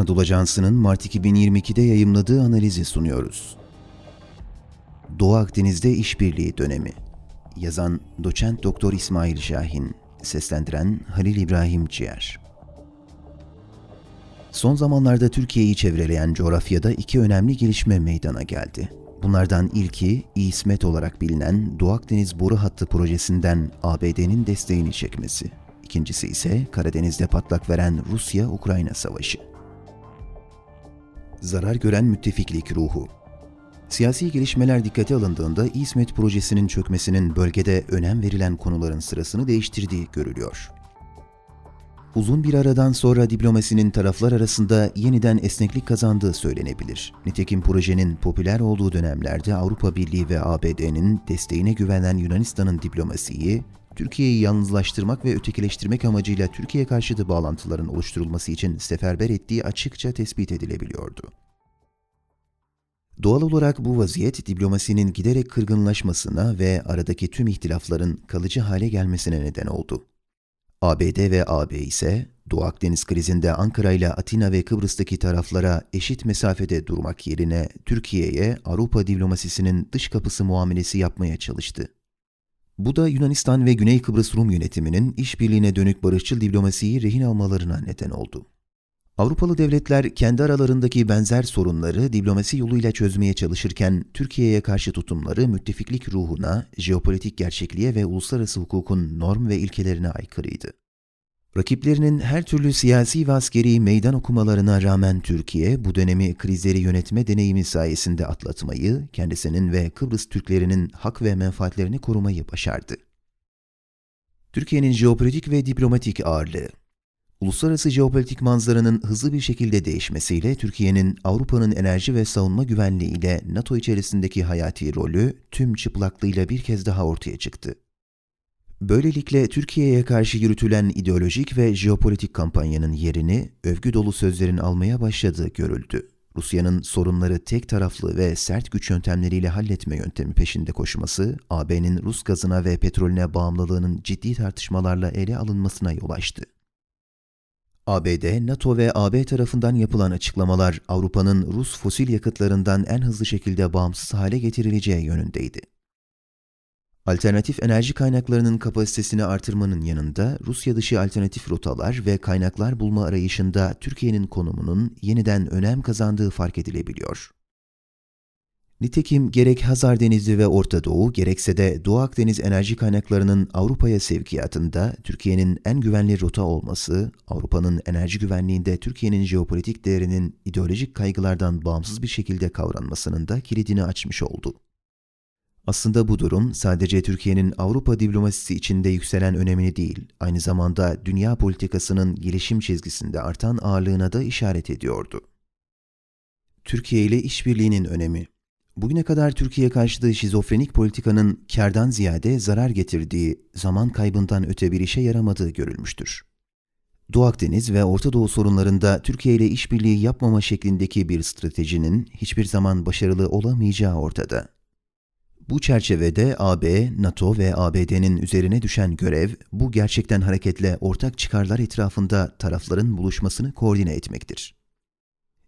Anadolu Ajansı'nın Mart 2022'de yayımladığı analizi sunuyoruz. Doğu Akdeniz'de işbirliği dönemi. Yazan Doçent Doktor İsmail Şahin, seslendiren Halil İbrahim Ciğer. Son zamanlarda Türkiye'yi çevreleyen coğrafyada iki önemli gelişme meydana geldi. Bunlardan ilki İsmet olarak bilinen Doğu Akdeniz Boru Hattı projesinden ABD'nin desteğini çekmesi. İkincisi ise Karadeniz'de patlak veren Rusya-Ukrayna savaşı. Zarar gören müttefiklik ruhu Siyasi gelişmeler dikkate alındığında İsmet projesinin çökmesinin bölgede önem verilen konuların sırasını değiştirdiği görülüyor. Uzun bir aradan sonra diplomasinin taraflar arasında yeniden esneklik kazandığı söylenebilir. Nitekim projenin popüler olduğu dönemlerde Avrupa Birliği ve ABD'nin desteğine güvenen Yunanistan'ın diplomasiyi, Türkiye'yi yalnızlaştırmak ve ötekileştirmek amacıyla Türkiye karşıtı bağlantıların oluşturulması için seferber ettiği açıkça tespit edilebiliyordu. Doğal olarak bu vaziyet diplomasinin giderek kırgınlaşmasına ve aradaki tüm ihtilafların kalıcı hale gelmesine neden oldu. ABD ve AB ise Doğu Akdeniz krizinde Ankara ile Atina ve Kıbrıs'taki taraflara eşit mesafede durmak yerine Türkiye'ye Avrupa diplomasisinin dış kapısı muamelesi yapmaya çalıştı. Bu da Yunanistan ve Güney Kıbrıs Rum yönetiminin işbirliğine dönük barışçıl diplomasiyi rehin almalarına neden oldu. Avrupalı devletler kendi aralarındaki benzer sorunları diplomasi yoluyla çözmeye çalışırken Türkiye'ye karşı tutumları müttefiklik ruhuna, jeopolitik gerçekliğe ve uluslararası hukukun norm ve ilkelerine aykırıydı. Rakiplerinin her türlü siyasi ve askeri meydan okumalarına rağmen Türkiye bu dönemi krizleri yönetme deneyimi sayesinde atlatmayı, kendisinin ve Kıbrıs Türklerinin hak ve menfaatlerini korumayı başardı. Türkiye'nin jeopolitik ve diplomatik ağırlığı Uluslararası jeopolitik manzaranın hızlı bir şekilde değişmesiyle Türkiye'nin Avrupa'nın enerji ve savunma güvenliği ile NATO içerisindeki hayati rolü tüm çıplaklığıyla bir kez daha ortaya çıktı. Böylelikle Türkiye'ye karşı yürütülen ideolojik ve jeopolitik kampanyanın yerini övgü dolu sözlerin almaya başladığı görüldü. Rusya'nın sorunları tek taraflı ve sert güç yöntemleriyle halletme yöntemi peşinde koşması, AB'nin Rus gazına ve petrolüne bağımlılığının ciddi tartışmalarla ele alınmasına yol açtı. ABD, NATO ve AB tarafından yapılan açıklamalar Avrupa'nın Rus fosil yakıtlarından en hızlı şekilde bağımsız hale getirileceği yönündeydi. Alternatif enerji kaynaklarının kapasitesini artırmanın yanında Rusya dışı alternatif rotalar ve kaynaklar bulma arayışında Türkiye'nin konumunun yeniden önem kazandığı fark edilebiliyor. Nitekim gerek Hazar Denizi ve Orta Doğu gerekse de Doğu Akdeniz enerji kaynaklarının Avrupa'ya sevkiyatında Türkiye'nin en güvenli rota olması, Avrupa'nın enerji güvenliğinde Türkiye'nin jeopolitik değerinin ideolojik kaygılardan bağımsız bir şekilde kavranmasının da kilidini açmış oldu. Aslında bu durum sadece Türkiye'nin Avrupa diplomasisi içinde yükselen önemini değil, aynı zamanda dünya politikasının gelişim çizgisinde artan ağırlığına da işaret ediyordu. Türkiye ile işbirliğinin önemi Bugüne kadar Türkiye karşıtı şizofrenik politikanın kardan ziyade zarar getirdiği, zaman kaybından öte bir işe yaramadığı görülmüştür. Doğu Akdeniz ve Orta Doğu sorunlarında Türkiye ile işbirliği yapmama şeklindeki bir stratejinin hiçbir zaman başarılı olamayacağı ortada. Bu çerçevede AB, NATO ve ABD'nin üzerine düşen görev, bu gerçekten hareketle ortak çıkarlar etrafında tarafların buluşmasını koordine etmektir.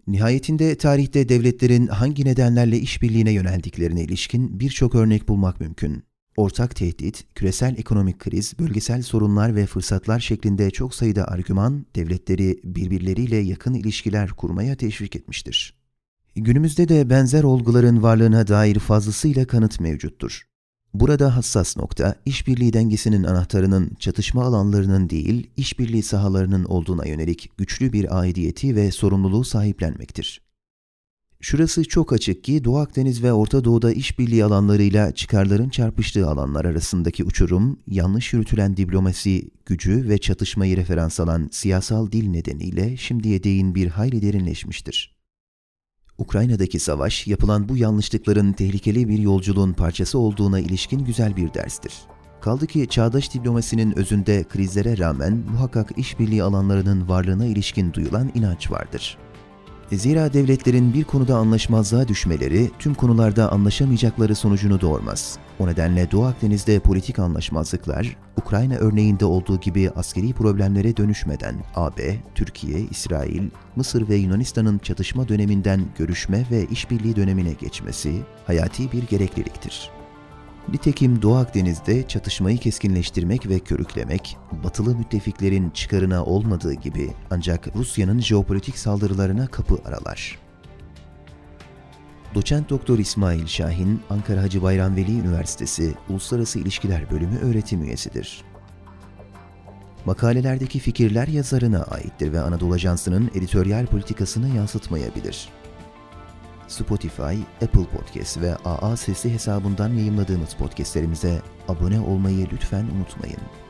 Nihayetinde tarihte devletlerin hangi nedenlerle işbirliğine yöneldiklerine ilişkin birçok örnek bulmak mümkün. Ortak tehdit, küresel ekonomik kriz, bölgesel sorunlar ve fırsatlar şeklinde çok sayıda argüman devletleri birbirleriyle yakın ilişkiler kurmaya teşvik etmiştir. Günümüzde de benzer olguların varlığına dair fazlasıyla kanıt mevcuttur. Burada hassas nokta, işbirliği dengesinin anahtarının çatışma alanlarının değil, işbirliği sahalarının olduğuna yönelik güçlü bir aidiyeti ve sorumluluğu sahiplenmektir. Şurası çok açık ki Doğu Akdeniz ve Orta Doğu'da işbirliği alanlarıyla çıkarların çarpıştığı alanlar arasındaki uçurum, yanlış yürütülen diplomasi, gücü ve çatışmayı referans alan siyasal dil nedeniyle şimdiye değin bir hayli derinleşmiştir. Ukrayna'daki savaş, yapılan bu yanlışlıkların tehlikeli bir yolculuğun parçası olduğuna ilişkin güzel bir derstir. Kaldı ki çağdaş diplomasinin özünde krizlere rağmen muhakkak işbirliği alanlarının varlığına ilişkin duyulan inanç vardır. Zira devletlerin bir konuda anlaşmazlığa düşmeleri tüm konularda anlaşamayacakları sonucunu doğurmaz. O nedenle Doğu Akdeniz'de politik anlaşmazlıklar, Ukrayna örneğinde olduğu gibi askeri problemlere dönüşmeden AB, Türkiye, İsrail, Mısır ve Yunanistan'ın çatışma döneminden görüşme ve işbirliği dönemine geçmesi hayati bir gerekliliktir. Nitekim Doğu Akdeniz'de çatışmayı keskinleştirmek ve körüklemek, batılı müttefiklerin çıkarına olmadığı gibi ancak Rusya'nın jeopolitik saldırılarına kapı aralar. Doçent Doktor İsmail Şahin, Ankara Hacı Bayram Veli Üniversitesi Uluslararası İlişkiler Bölümü öğretim üyesidir. Makalelerdeki fikirler yazarına aittir ve Anadolu Ajansı'nın editoryal politikasını yansıtmayabilir. Spotify, Apple Podcast ve AA Sesli hesabından yayımladığımız podcastlerimize abone olmayı lütfen unutmayın.